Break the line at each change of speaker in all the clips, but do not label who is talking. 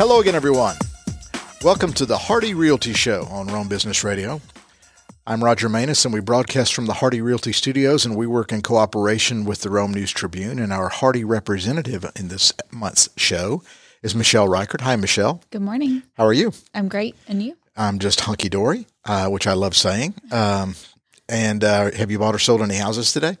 Hello again, everyone. Welcome to the Hardy Realty Show on Rome Business Radio. I'm Roger Manus, and we broadcast from the Hardy Realty Studios, and we work in cooperation with the Rome News Tribune. And our Hardy representative in this month's show is Michelle Reichert. Hi, Michelle.
Good morning.
How are you?
I'm great. And you?
I'm just hunky dory, uh, which I love saying. Um, and uh, have you bought or sold any houses today?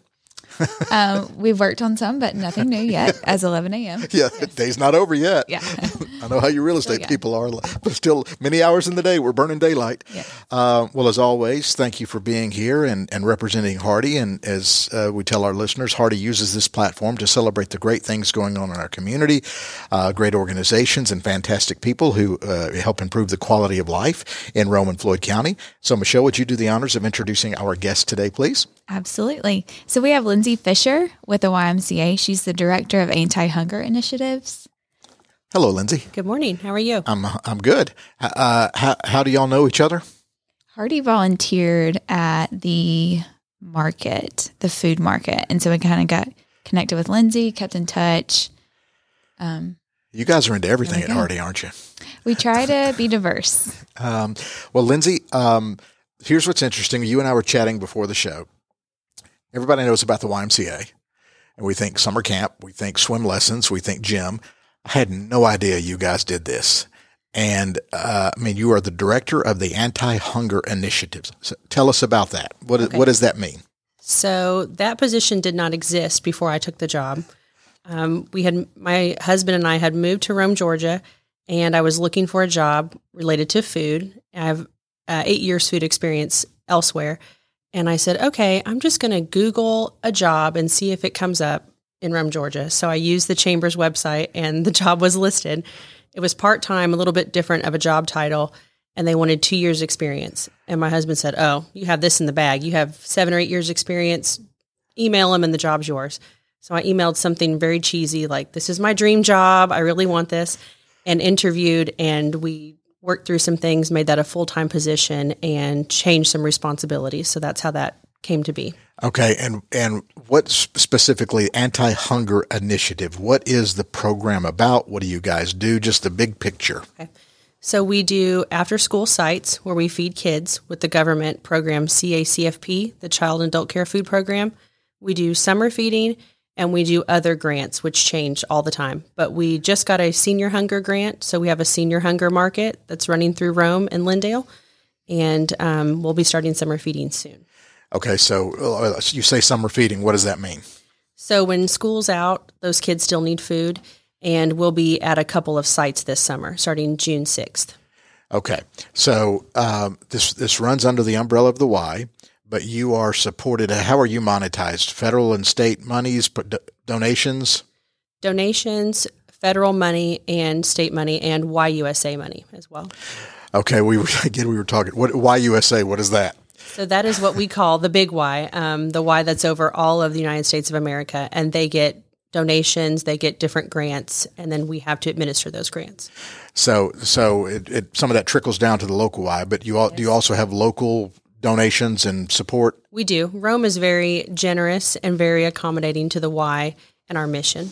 Um, we've worked on some, but nothing new yet as 11 a.m.
Yeah, yes. day's not over yet.
Yeah.
I know how you real estate so, yeah. people are, but still many hours in the day. We're burning daylight. Yeah. Uh, well, as always, thank you for being here and, and representing Hardy. And as uh, we tell our listeners, Hardy uses this platform to celebrate the great things going on in our community, uh, great organizations and fantastic people who uh, help improve the quality of life in Rome and Floyd County. So, Michelle, would you do the honors of introducing our guest today, please?
Absolutely. So we have Lindsay Fisher with the YMCA. She's the director of anti-hunger initiatives.
Hello, Lindsay.
Good morning. How are you?
I'm I'm good. Uh, how how do y'all know each other?
Hardy volunteered at the market, the food market, and so we kind of got connected with Lindsay, kept in touch.
Um, you guys are into everything at Hardy, aren't you?
We try to be diverse.
Um, well, Lindsay, um, here's what's interesting. You and I were chatting before the show, Everybody knows about the YMCA, and we think summer camp, we think swim lessons, we think gym. I had no idea you guys did this. And uh, I mean, you are the director of the Anti Hunger Initiatives. So tell us about that. What, okay. what does that mean?
So, that position did not exist before I took the job. Um, we had my husband and I had moved to Rome, Georgia, and I was looking for a job related to food. I have uh, eight years food experience elsewhere, and I said, okay, I'm just going to Google a job and see if it comes up in Rome, Georgia. So I used the Chamber's website and the job was listed. It was part time, a little bit different of a job title, and they wanted two years' experience. And my husband said, Oh, you have this in the bag. You have seven or eight years' experience. Email them and the job's yours. So I emailed something very cheesy like, This is my dream job. I really want this. And interviewed, and we worked through some things, made that a full time position, and changed some responsibilities. So that's how that came to be.
Okay, and and what specifically anti hunger initiative? What is the program about? What do you guys do? Just the big picture. Okay.
So we do after school sites where we feed kids with the government program CACFP, the Child and Adult Care Food Program. We do summer feeding and we do other grants which change all the time. But we just got a senior hunger grant, so we have a senior hunger market that's running through Rome and Lindale, and um, we'll be starting summer feeding soon.
Okay, so uh, you say summer feeding. What does that mean?
So when school's out, those kids still need food, and we'll be at a couple of sites this summer, starting June sixth.
Okay, so um, this this runs under the umbrella of the Y but you are supported. How are you monetized? Federal and state monies, donations?
Donations, federal money, and state money, and YUSA money as well.
Okay, we again we were talking. What YUSA? What is that?
So that is what we call the big Y, um, the Y that's over all of the United States of America, and they get donations, they get different grants, and then we have to administer those grants.
So, so it, it, some of that trickles down to the local Y, but you all, yes. do you also have local donations and support?
We do. Rome is very generous and very accommodating to the Y and our mission.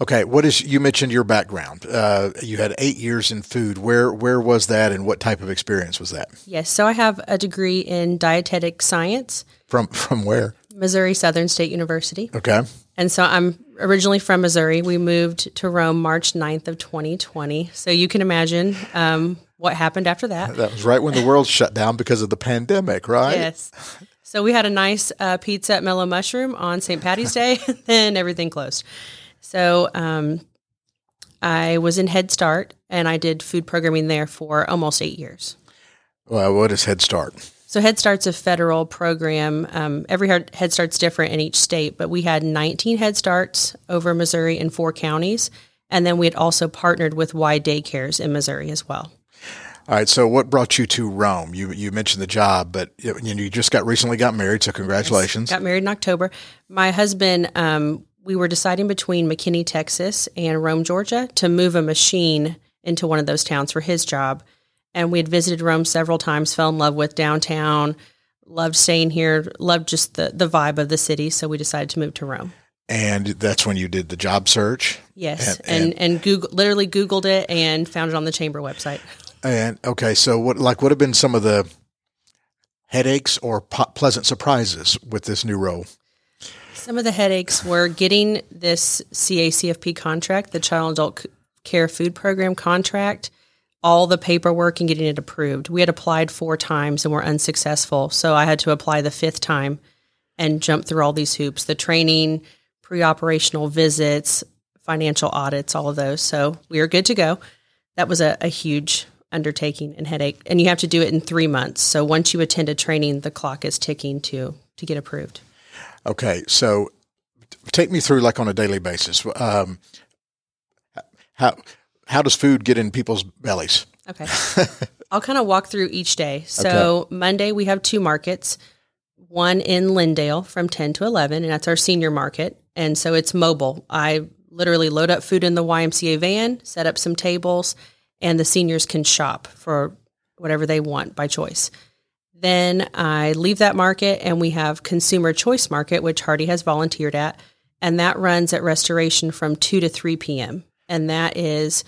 Okay, what is you mentioned your background? Uh, you had eight years in food. Where where was that, and what type of experience was that?
Yes, so I have a degree in dietetic science.
From from where?
Missouri Southern State University.
Okay.
And so I'm originally from Missouri. We moved to Rome March 9th of 2020. So you can imagine um, what happened after that.
That was right when the world shut down because of the pandemic, right?
Yes. So we had a nice uh, pizza at Mellow Mushroom on St. Patty's Day, and then everything closed. So um, I was in Head Start and I did food programming there for almost eight years.
Well, what is Head Start?
So Head Start's a federal program. Um, every Head Start's different in each state, but we had 19 Head Starts over Missouri in four counties. And then we had also partnered with Y Daycares in Missouri as well.
All right. So, what brought you to Rome? You you mentioned the job, but you, you just got recently got married. So, congratulations.
Yes, got married in October. My husband, um, we were deciding between McKinney, Texas, and Rome, Georgia, to move a machine into one of those towns for his job. And we had visited Rome several times, fell in love with downtown, loved staying here, loved just the the vibe of the city. So we decided to move to Rome.
And that's when you did the job search.
Yes, and and, and Google literally Googled it and found it on the chamber website.
And okay, so what like what have been some of the headaches or po- pleasant surprises with this new role?
Some of the headaches were getting this CACFP contract, the Child Adult Care Food Program contract, all the paperwork and getting it approved. We had applied four times and were unsuccessful. So I had to apply the fifth time and jump through all these hoops the training, pre operational visits, financial audits, all of those. So we are good to go. That was a, a huge undertaking and headache. And you have to do it in three months. So once you attend a training, the clock is ticking to to get approved.
Okay, so take me through like on a daily basis. Um, how how does food get in people's bellies?
Okay, I'll kind of walk through each day. So okay. Monday we have two markets, one in Lindale from ten to eleven, and that's our senior market. And so it's mobile. I literally load up food in the YMCA van, set up some tables, and the seniors can shop for whatever they want by choice. Then I leave that market and we have Consumer Choice Market, which Hardy has volunteered at. And that runs at Restoration from 2 to 3 p.m. And that is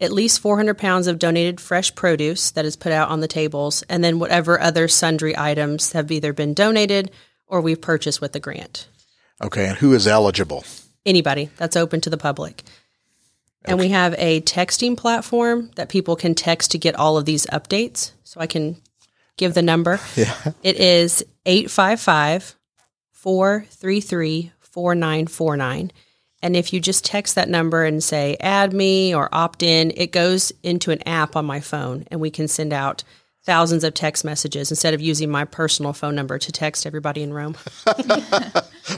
at least 400 pounds of donated fresh produce that is put out on the tables. And then whatever other sundry items have either been donated or we've purchased with the grant.
Okay. And who is eligible?
Anybody that's open to the public. And we have a texting platform that people can text to get all of these updates. So I can give the number.
Yeah.
It is 855 433 4949. And if you just text that number and say, add me or opt in, it goes into an app on my phone and we can send out thousands of text messages instead of using my personal phone number to text everybody in Rome.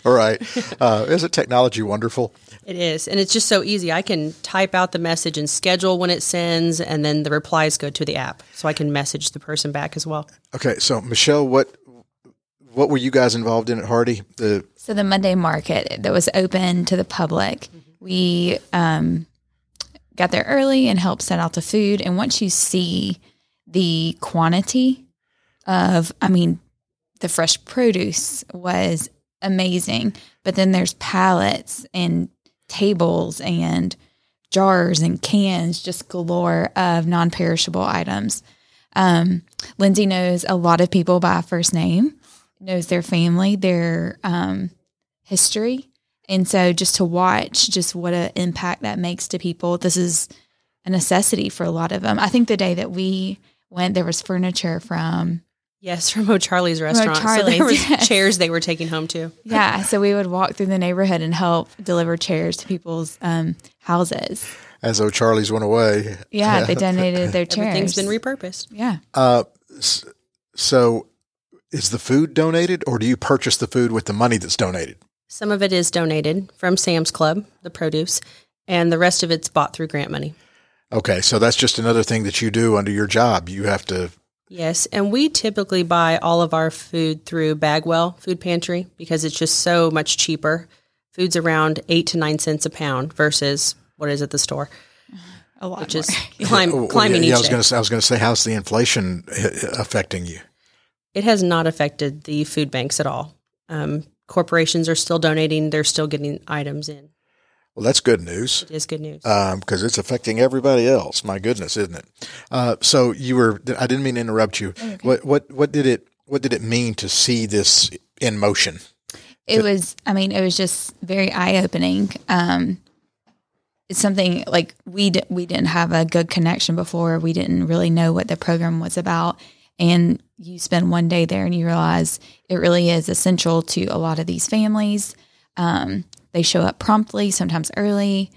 All right. Uh, isn't technology wonderful?
It is. And it's just so easy. I can type out the message and schedule when it sends, and then the replies go to the app. So I can message the person back as well.
Okay. So, Michelle, what. What were you guys involved in at Hardy?
The so the Monday market that was open to the public. Mm-hmm. We um, got there early and helped set out the food. And once you see the quantity of, I mean, the fresh produce was amazing. But then there's pallets and tables and jars and cans, just galore of non perishable items. Um, Lindsay knows a lot of people by first name, knows their family, their um, history. And so just to watch just what an impact that makes to people, this is a necessity for a lot of them. I think the day that we went, there was furniture from
Yes, from O'Charley's restaurant. O'Charley's, so there was yes. chairs they were taking home too.
Yeah, so we would walk through the neighborhood and help deliver chairs to people's um, houses.
As O'Charley's went away.
Yeah, they donated their chairs.
Everything's been repurposed.
Yeah. Uh,
so, is the food donated, or do you purchase the food with the money that's donated?
Some of it is donated from Sam's Club, the produce, and the rest of it's bought through grant money.
Okay, so that's just another thing that you do under your job. You have to.
Yes, and we typically buy all of our food through Bagwell Food Pantry because it's just so much cheaper. Food's around eight to nine cents a pound versus what is at the store.
A lot,
which more. is climb, climbing.
Yeah,
yeah
I was going to say, I was going to say, how's the inflation affecting you?
It has not affected the food banks at all. Um, corporations are still donating; they're still getting items in.
Well, that's good news.
It is good news
because um, it's affecting everybody else. My goodness, isn't it? Uh, so you were. I didn't mean to interrupt you. Okay. What what what did it what did it mean to see this in motion?
It to- was. I mean, it was just very eye opening. Um, it's something like we d- we didn't have a good connection before. We didn't really know what the program was about, and you spend one day there and you realize it really is essential to a lot of these families. Um, they show up promptly, sometimes early,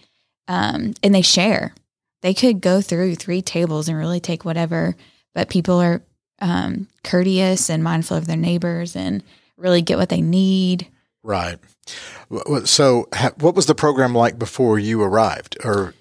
um, and they share. They could go through three tables and really take whatever, but people are um, courteous and mindful of their neighbors and really get what they need.
Right. So, what was the program like before you arrived, or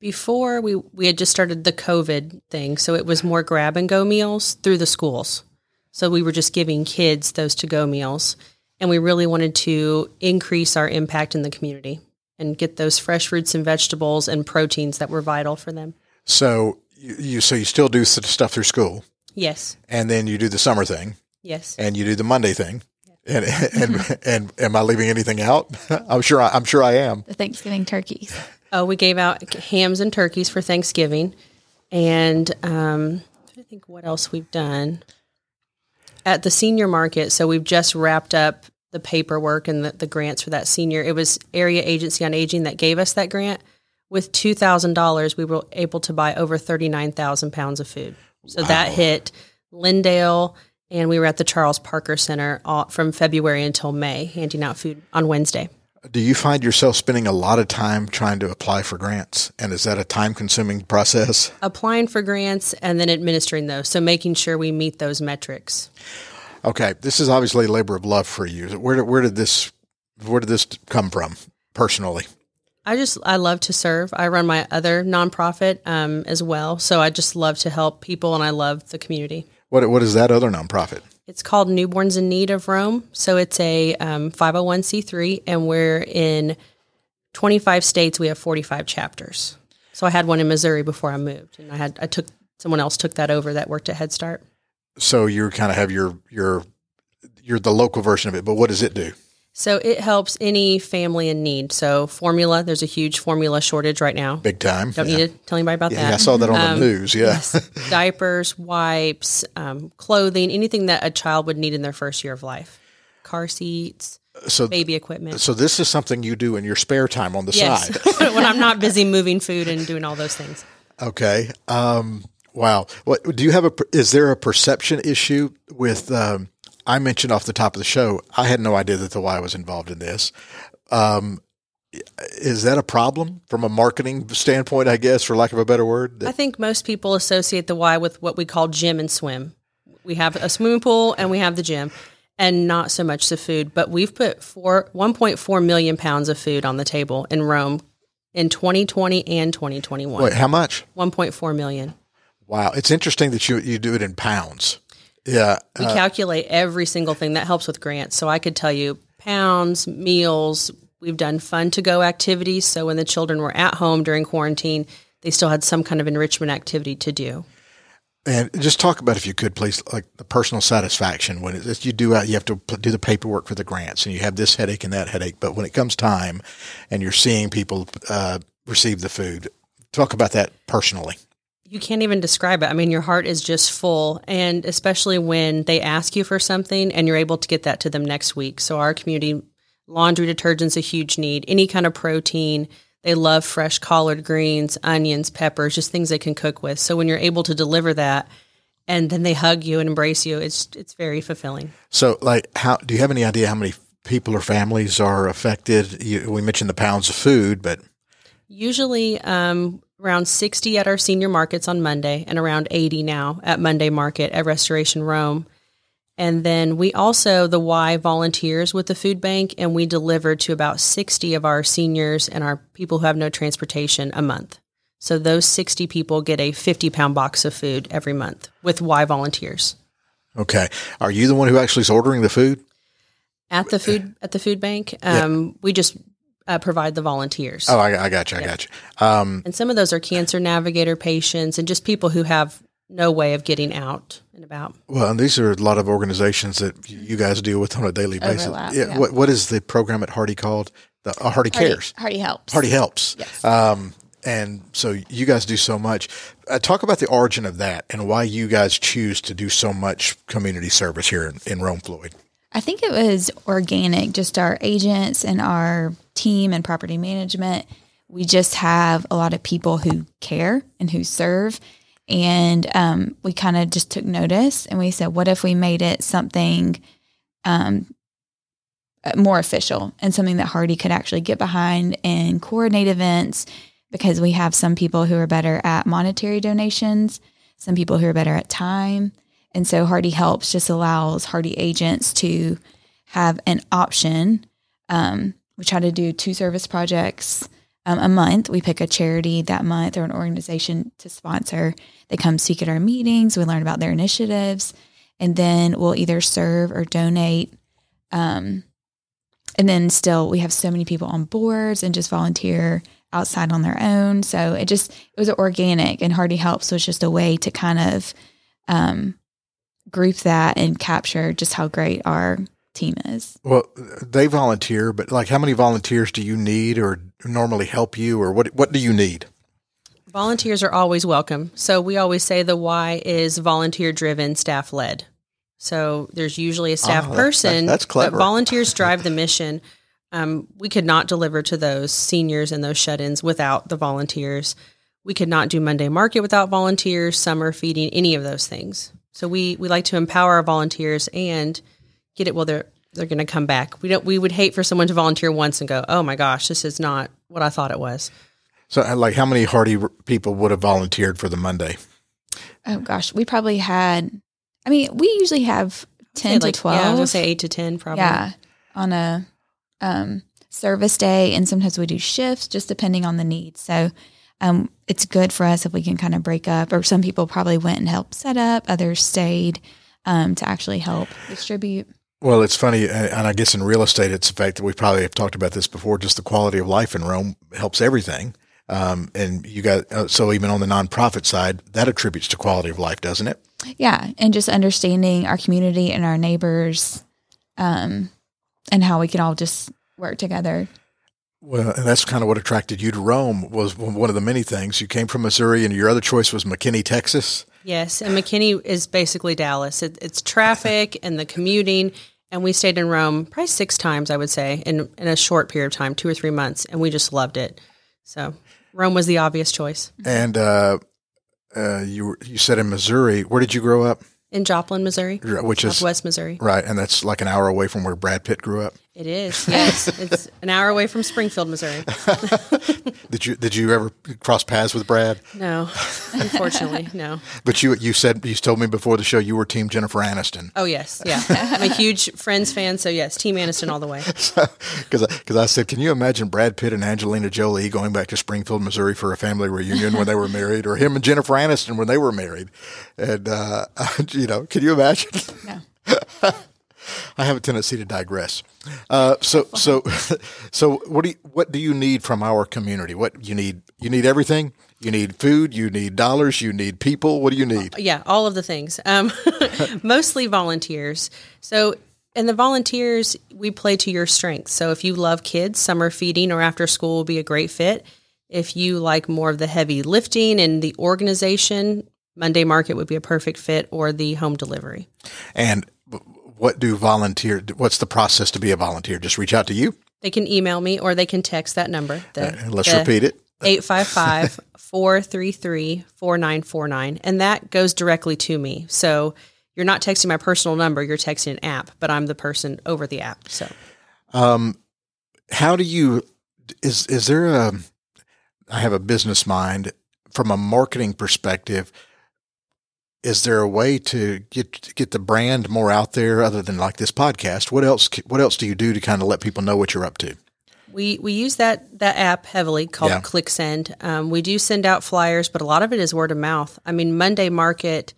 before we we had just started the COVID thing, so it was more grab and go meals through the schools. So we were just giving kids those to go meals, and we really wanted to increase our impact in the community and get those fresh fruits and vegetables and proteins that were vital for them.
So you, you so you still do stuff through school,
yes,
and then you do the summer thing,
yes,
and you do the Monday thing, And and and am I leaving anything out? I'm sure. I, I'm sure I am.
The Thanksgiving turkeys.
Oh, we gave out hams and turkeys for Thanksgiving, and um, I think what else we've done at the senior market. So we've just wrapped up the paperwork and the, the grants for that senior. It was Area Agency on Aging that gave us that grant. With two thousand dollars, we were able to buy over thirty nine thousand pounds of food. So wow. that hit Lindale and we were at the Charles Parker Center all, from February until May, handing out food on Wednesday.
Do you find yourself spending a lot of time trying to apply for grants? And is that a time consuming process?
Applying for grants and then administering those. So making sure we meet those metrics.
Okay. This is obviously a labor of love for you. Where did, where did this, where did this come from personally?
I just, I love to serve. I run my other nonprofit um, as well. So I just love to help people and I love the community.
What what is that other nonprofit?
It's called Newborns in Need of Rome. So it's a um, 501c3, and we're in 25 states. We have 45 chapters. So I had one in Missouri before I moved, and I had I took someone else took that over that worked at Head Start.
So you kind of have your your you're the local version of it, but what does it do?
So it helps any family in need. So formula, there's a huge formula shortage right now.
Big time.
Don't yeah. need to tell anybody about
yeah,
that.
I saw that on um, the news. Yeah. Yes.
Diapers, wipes, um, clothing, anything that a child would need in their first year of life. Car seats. So baby equipment.
So this is something you do in your spare time on the
yes.
side.
when I'm not busy moving food and doing all those things.
Okay. Um, wow. What do you have a? Is there a perception issue with? Um, I mentioned off the top of the show, I had no idea that the Y was involved in this. Um, is that a problem from a marketing standpoint, I guess, for lack of a better word?
I think most people associate the Y with what we call gym and swim. We have a swimming pool and we have the gym and not so much the food, but we've put four, 1.4 million pounds of food on the table in Rome in 2020 and 2021.
Wait, how much?
1.4 million.
Wow. It's interesting that you, you do it in pounds. Yeah.
We uh, calculate every single thing that helps with grants. So I could tell you pounds, meals. We've done fun to go activities. So when the children were at home during quarantine, they still had some kind of enrichment activity to do.
And just talk about, if you could, please, like the personal satisfaction when it, you do, you have to do the paperwork for the grants, and you have this headache and that headache. But when it comes time, and you're seeing people uh, receive the food, talk about that personally
you can't even describe it. I mean, your heart is just full. And especially when they ask you for something and you're able to get that to them next week. So, our community, laundry detergent's a huge need, any kind of protein. They love fresh collard greens, onions, peppers, just things they can cook with. So, when you're able to deliver that, and then they hug you and embrace you, it's it's very fulfilling.
So, like, how do you have any idea how many people or families are affected? You, we mentioned the pounds of food, but
usually um, around 60 at our senior markets on Monday and around 80 now at Monday Market at Restoration Rome. And then we also, the Y volunteers with the food bank, and we deliver to about 60 of our seniors and our people who have no transportation a month. So those 60 people get a 50 pound box of food every month with Y volunteers.
Okay. Are you the one who actually is ordering the food?
At the food at the food bank, um, yeah. we just uh, provide the volunteers.
Oh, I, I got you. I yeah. got you. Um,
and some of those are cancer navigator patients and just people who have no way of getting out and about.
Well, and these are a lot of organizations that you guys deal with on a daily basis.
Overlap, yeah.
yeah. What What is the program at Hardy called? The uh, Hardy, Hardy Cares.
Hardy helps.
Hardy helps.
Yes.
Um, and so you guys do so much. Uh, talk about the origin of that and why you guys choose to do so much community service here in, in Rome, Floyd.
I think it was organic, just our agents and our team and property management. We just have a lot of people who care and who serve. And um, we kind of just took notice and we said, what if we made it something um, more official and something that Hardy could actually get behind and coordinate events? Because we have some people who are better at monetary donations, some people who are better at time, and so Hardy Helps just allows Hardy agents to have an option. Um, we try to do two service projects um, a month. We pick a charity that month or an organization to sponsor. They come speak at our meetings. We learn about their initiatives, and then we'll either serve or donate. Um, and then still, we have so many people on boards and just volunteer outside on their own. So it just it was organic, and Hardy Helps was just a way to kind of um, group that and capture just how great our team is.
Well, they volunteer, but like how many volunteers do you need or normally help you or what what do you need?
Volunteers are always welcome. So we always say the Y is volunteer driven, staff led. So there's usually a staff
Oh, that-
person.
that's clever.
But volunteers drive the mission. Um, we could not deliver to those seniors and those shut-ins without the volunteers. We could not do Monday Market without volunteers, summer feeding, any of those things. So we we like to empower our volunteers and get it. Well, they're they're going to come back. We don't. We would hate for someone to volunteer once and go, "Oh my gosh, this is not what I thought it was."
So uh, like how many Hardy people would have volunteered for the Monday?
Oh gosh, we probably had. I mean, we usually have ten
Say,
to twelve.
Yeah, I was gonna say eight to ten, probably.
Yeah, on a um, service day, and sometimes we do shifts, just depending on the needs. So um, it's good for us if we can kind of break up. Or some people probably went and helped set up, others stayed um, to actually help distribute.
Well, it's funny, and I guess in real estate, it's the fact that we probably have talked about this before. Just the quality of life in Rome helps everything, um, and you got uh, so even on the nonprofit side, that attributes to quality of life, doesn't it?
Yeah, and just understanding our community and our neighbors, um, and how we can all just work together.
Well, and that's kind of what attracted you to Rome was one of the many things. You came from Missouri, and your other choice was McKinney, Texas.
Yes, and McKinney is basically Dallas. It, it's traffic and the commuting, and we stayed in Rome probably six times, I would say, in in a short period of time, two or three months, and we just loved it. So Rome was the obvious choice.
And uh, uh, you you said in Missouri. Where did you grow up?
In Joplin, Missouri,
Which is
West Missouri.
right, and that's like an hour away from where Brad Pitt grew up.
It is. Yes, it's an hour away from Springfield, Missouri.
Did you did you ever cross paths with Brad?
No, unfortunately, no.
But you you said you told me before the show you were Team Jennifer Aniston
Oh yes, yeah. I'm a huge Friends fan, so yes, Team Aniston all the way.
because because I said, can you imagine Brad Pitt and Angelina Jolie going back to Springfield, Missouri for a family reunion when they were married, or him and Jennifer Aniston when they were married? And uh, you know, can you imagine?
No.
I have a tendency to digress. Uh, so so so what do you, what do you need from our community? What you need? You need everything. You need food. You need dollars. You need people. What do you need?
yeah, all of the things. Um, mostly volunteers. So, and the volunteers, we play to your strengths. So, if you love kids, summer feeding or after school will be a great fit. If you like more of the heavy lifting and the organization, Monday Market would be a perfect fit, or the home delivery.
And what do volunteer? What's the process to be a volunteer? Just reach out to you.
They can email me or they can text that number. The,
And let's repeat it.
855 433 4949. And that goes directly to me. So you're not texting my personal number, you're texting an app, but I'm the person over the app. So
Um, how do you is is there a I have a business mind from a marketing perspective is there a way to get get the brand more out there other than like this podcast what else what else do you do to kind of let people know what you're up to
we we use that that app heavily called
Yeah.
ClickSend. Um, we do send out flyers, but a lot of it is word of mouth. I mean, Monday Market,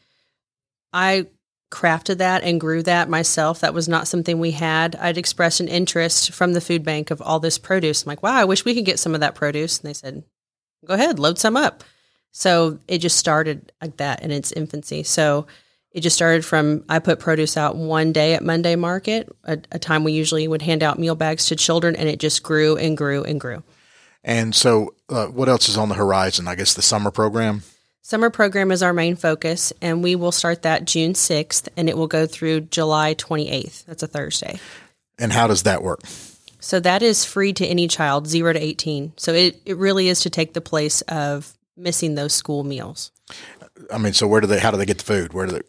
I crafted that and grew that myself. That was not something we had. I'd expressed an interest from the food bank of all this produce. I'm like, wow, I wish we could get some of that produce. And they said, go ahead, load some up. So it just started like that in its infancy. So it just started from I put produce out one day at Monday Market, a, a time we usually would hand out meal bags to children, and it just grew and grew and grew.
and so uh, what else is on the horizon i guess the summer program
Summer program is our main focus, and we will start that June 6th, and it will go through July 28th. That's a Thursday.
and how does that work
So that is free to any child, zero to 18. So it, it really is to take the place of missing those school meals.
i mean so where do they how do they get the food where do they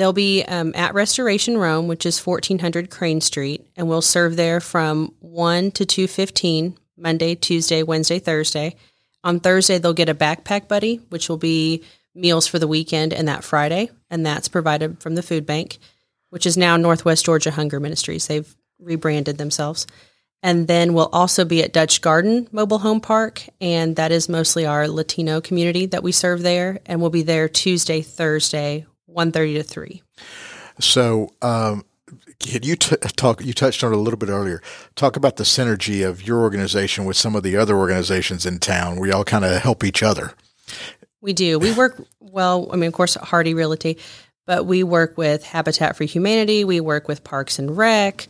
They'll be um, at Restoration Rome, which is 1400 Crane Street, and we'll serve there from 1 to 2.15, Monday, Tuesday, Wednesday, Thursday. On Thursday, they'll get a backpack buddy, which will be meals for the weekend and that Friday, and that's provided from the food bank, which is now Northwest Georgia Hunger Ministries. They've rebranded themselves. And then we'll also be at Dutch Garden Mobile Home Park, and that is mostly our Latino community that we serve there. And we'll be there Tuesday, Thursday, 1.30 to 3.
So, um, can you t- talk? You touched on it a little bit earlier. Talk about the synergy of your organization with some of the other organizations in town, where y'all kind of help each other.
We do. We work well. I mean, of course, at Hardy Realty, but we work with Habitat for Humanity. We work with Parks and Rec.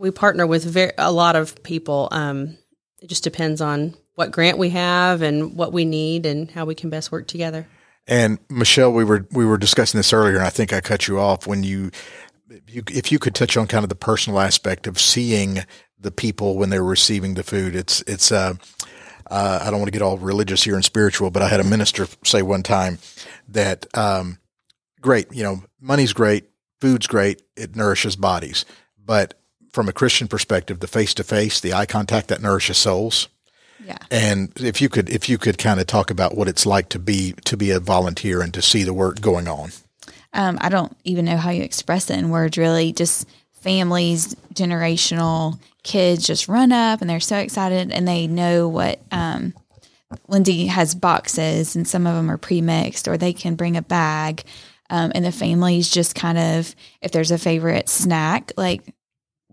We partner with very, a lot of people. Um, it just depends on what grant we have and what we need and how we can best work together.
And Michelle, we were we were discussing this earlier, and I think I cut you off when you, you if you could touch on kind of the personal aspect of seeing the people when they're receiving the food. It's it's uh, uh, I don't want to get all religious here and spiritual, but I had a minister say one time that um, great, you know, money's great, food's great, it nourishes bodies, but from a Christian perspective, the face to face, the eye contact that nourishes souls.
Yeah.
And if you could if you could kind of talk about what it's like to be to be a volunteer and to see the work going on.
Um, I don't even know how you express it in words really. Just families, generational kids just run up and they're so excited and they know what um, Lindsay has boxes and some of them are pre-mixed or they can bring a bag um, and the families just kind of if there's a favorite snack like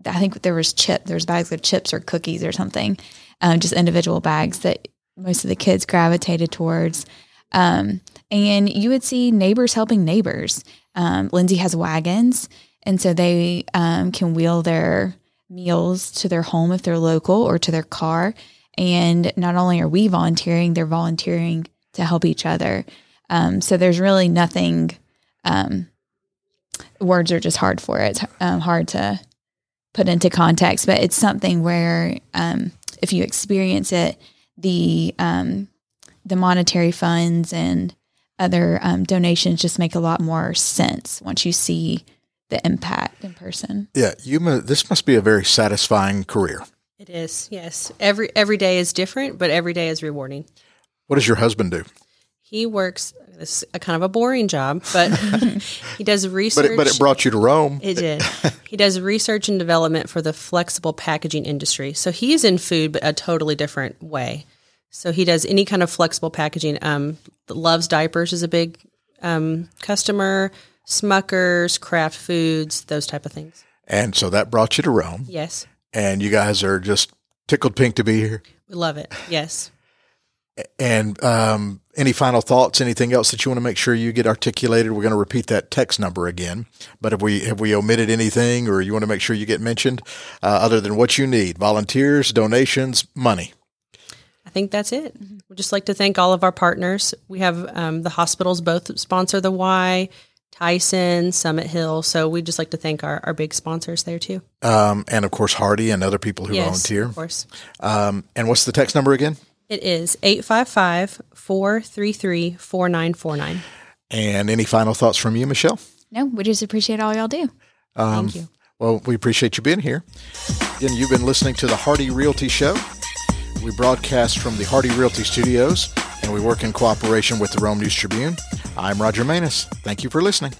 I think there was chip there's bags of chips or cookies or something um, just individual bags that most of the kids gravitated towards um, and you would see neighbors helping neighbors um, Lindsay has wagons and so they um, can wheel their meals to their home if they're local or to their car. And not only are we volunteering, they're volunteering to help each other. Um, so there's really nothing, um, words are just hard for it. Um, hard to put into context, but it's something where um, if you experience it, the, um, the monetary funds and other um, donations just make a lot more sense once you see the impact in person.
Yeah, you. This must be a very satisfying career.
It is. Yes. Every every day is different, but every day is rewarding.
What does your husband do?
He works. This a kind of a boring job, but he does research.
But it, but it brought you to Rome.
It did. he does research and development for the flexible packaging industry. So he's in food, but a totally different way. So he does any kind of flexible packaging. Um, Luvs Diapers is a big um, customer. Smuckers, Kraft Foods, those type of things.
And so that brought you to Rome.
Yes.
And you guys are just tickled pink to be here.
We love it. Yes.
And um, any final thoughts? Anything else that you want to make sure you get articulated? We're going to repeat that text number again. But have we have we omitted anything, or you want to make sure you get mentioned, uh, other than what you need? Volunteers, donations, money.
I think that's it. We'd just like to thank all of our partners. We have um, the hospitals both sponsor the Y. Tyson, Summit Hill. So we'd just like to thank our, our big sponsors there too.
Um, and of course, Hardy and other people who
yes,
volunteer.
Of course.
Um, and what's the text number again?
It is 855 433 4949.
And any final thoughts from you, Michelle?
No, we just appreciate all y'all do.
Um, Thank you.
Well, we appreciate you being here. Again, you've been listening to the Hardy Realty Show. We broadcast from the Hardy Realty Studios and we work in cooperation with the Rome News Tribune. I'm Roger Manus. Thank you for listening.